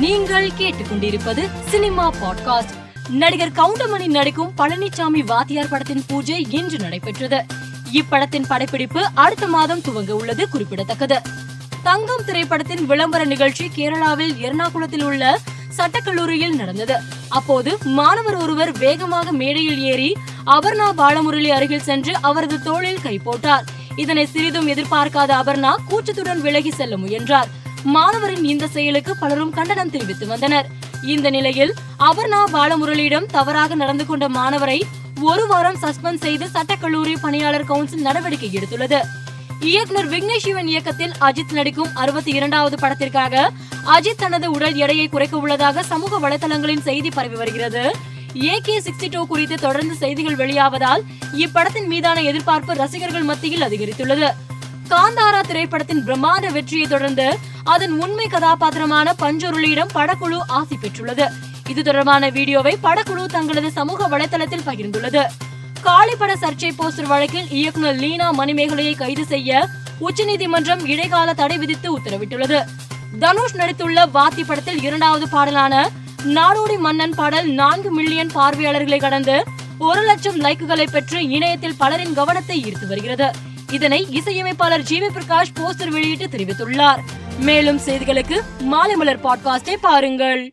நீங்கள் கேட்டுக்கொண்டிருப்பது cinema podcast. நடிகர் கவுண்டமணி நடிக்கும் பழனிசாமி வாத்தியார் படத்தின் பூஜை இன்று நடைபெற்றது. இப்படத்தின் படப்பிடிப்பு அடுத்த மாதம் துவங்க உள்ளது குறிப்பிடத்தக்கது. தங்கம் திரைப்படத்தின் விளம்பர நிகழ்ச்சி கேரளாவில் எர்ணாகுளத்தில் உள்ள சட்டக்கல்லூரியில் நடந்தது. அப்போது மாணவர் ஒருவர் வேகமாக மேடையில் ஏறி அபர்ணா பாலமுரளி அருகில் சென்று அவரது தோளில் கை போட்டார். இதனை சிறிதும் எதிர்பார்க்காத அபர்ணா கூச்சத்துடன் விலகி செல்ல முயன்றார். மாணவரின் இந்த செயலுக்கு பலரும் கண்டனம் தெரிவித்து வந்தனர். இந்த நிலையில் அபர்ணா பாலமுரளியிடம் தவறாக நடந்து கொண்ட மாணவரை ஒரு வாரம் சஸ்பெண்ட் செய்து சட்டக்கல்லூரி பணியாளர் கவுன்சில் நடவடிக்கை எடுத்துள்ளது. இயக்குனர் விக்னேஷ் சிவன் இயக்கத்தில் அஜித் நடிக்கும் அறுபத்தி இரண்டாவது படத்திற்காக அஜித் தனது உடல் எடையை குறைக்க உள்ளதாக சமூக வலைதளங்களின் செய்தி பரவி வருகிறது. ஏகே சிக்ஸ்டி டூ குறித்து தொடர்ந்து செய்திகள் வெளியாவதால் இப்படத்தின் மீதான எதிர்பார்ப்பு ரசிகர்கள் மத்தியில் அதிகரித்துள்ளது. காந்தாரா திரைப்படத்தின் பிரம்மாண்ட வெற்றியை தொடர்ந்து அதன் உண்மை கதாபாத்திரமான பஞ்சொருளியிடம் படக்குழு ஆசி பெற்றுள்ளது. இது தொடர்பான வீடியோவை படக்குழு தங்களது சமூக வலைதளத்தில் பகிர்ந்துள்ளது. காளிப்பட சர்ச்சை போஸ்டர் வழக்கில் இயக்குனர் லீனா மணிமேகலையை கைது செய்ய உச்சநீதிமன்றம் இடைக்கால தடை விதித்து உத்தரவிட்டுள்ளது. தனுஷ் நடித்துள்ள வாத்தி படத்தில் இரண்டாவது பாடலான நாடோடி மன்னன் பாடல் நான்கு மில்லியன் பார்வையாளர்களை கடந்து ஒரு லட்சம் லைக்குகளை பெற்று இணையத்தில் பலரின் கவனத்தை ஈர்த்து வருகிறது. இதனை இசையமைப்பாளர் ஜிவி பிரகாஷ் போஸ்டர் வெளியிட்டு தெரிவித்துள்ளார். மேலும் செய்திகளுக்கு மாலை மலர் பாட்காஸ்டை பாருங்கள்.